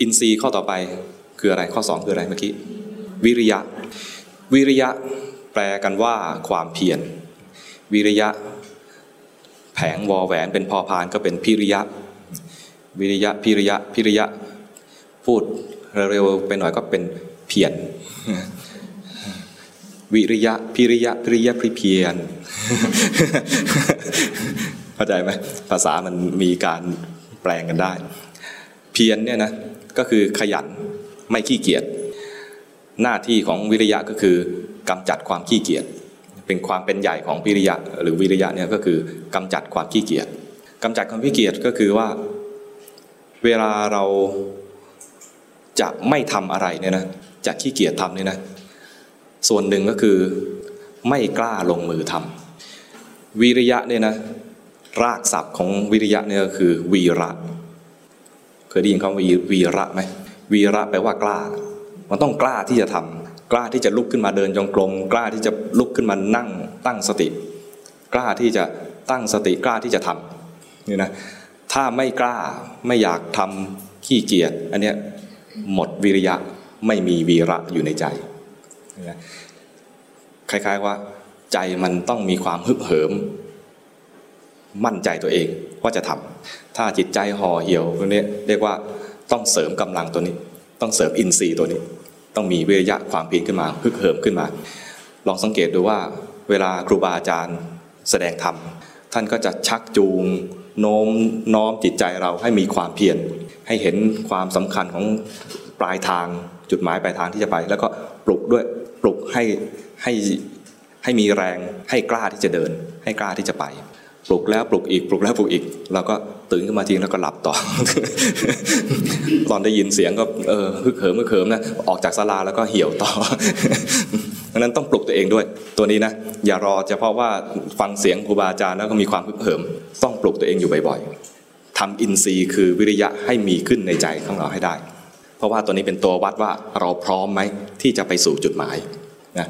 อินทรีย์ข้อต่อไปคืออะไรข้อ 2 คืออะไรเมื่อกี้วิริยะ วิริยะแปลกันว่าความเพียรวิริยะ แผงวอแหวนเป็นพอพานก็เป็นพิริยะ วิริยะพิริยะพิริยะ พูดเร็วๆไปหน่อยก็เป็นเพียรวิริยะพิริยะพิริยะพิเพียรเข้าใจไหมภาษามันมีการแปลงกันได้ เพียรเนี่ยนะ ก็คือขยันไม่ขี้เกียจหน้าที่ของวิริยะก็คือกำจัดความขี้เกียจเป็นความเป็นใหญ่ของวิริยะหรือวิริยะเนี่ยก็คือกำจัดความขี้เกียจกำจัดความขี้เกียจก็คือว่าเวลาเราจะไม่ทำอะไรเนี่ยนะจะขี้เกียจทำเนี่ยนะส่วนหนึ่งก็คือไม่กล้าลงมือทำวิริยะเนี่ยนะรากศัพท์ของวิริยะเนี่ยก็คือวีระ เคยได้ยินคำว่าวีระไหมวีระแปลว่ากล้า มันต้องกล้าที่จะทำกล้าที่จะลุกขึ้นมาเดินจงกรมกล้าที่จะลุกขึ้นมานั่งตั้งสติ กล้าที่จะตั้งสติกล้าที่จะทำนี่นะถ้าไม่กล้าไม่อยากทำขี้เกียจอันเนี้ยหมดวิริยะไม่มีวีระอยู่ในใจคล้ายๆว่าใจมันต้องมีความฮึกเหิม มั่นใจตัวเองว่าจะทำถ้าจิตใจห่อเหี่ยวตรงนี้เรียกว่าต้องเสริมกำลังตัวนี้ ต้องเสริมอินทรีย์ตัวนี้ ต้องมีวิริยะความเพียรขึ้นมาฮึกเหิมขึ้นมา ลองสังเกตดูว่าเวลาครูบาอาจารย์แสดงธรรมท่านก็จะชักจูงโน้มน้อมจิตใจเราให้มีความเพียรให้เห็นความสำคัญของปลายทางจุดหมายปลายทางที่จะไป แล้วก็ปลุกด้วยปลุกให้ให้ให้มีแรงให้กล้าที่จะเดิน ให้กล้าที่จะไป ปลุกแล้วปลุกอีกปลุกแล้วปลุกอีก เราก็ตื่นขึ้นมาทีแล้วก็หลับต่อ ตอนได้ยินเสียงก็เออฮึกเหิมฮึกเหิมนะออกจากศาลาแล้วก็เหี่ยวต่อดังนั้นต้องปลุกตัวเองด้วย ตัวนี้นะอย่ารอเฉพาะว่าฟังเสียงครูบาอาจารย์แล้วก็มีความฮึกเหิม ต้องปลุกตัวเองอยู่บ่อยๆทำอินทรีย์คือวิริยะให้มีขึ้นในใจของเราให้ได้ เพราะว่าตัวนี้เป็นตัววัดว่าเราพร้อมไหมที่จะไปสู่จุดหมายนะ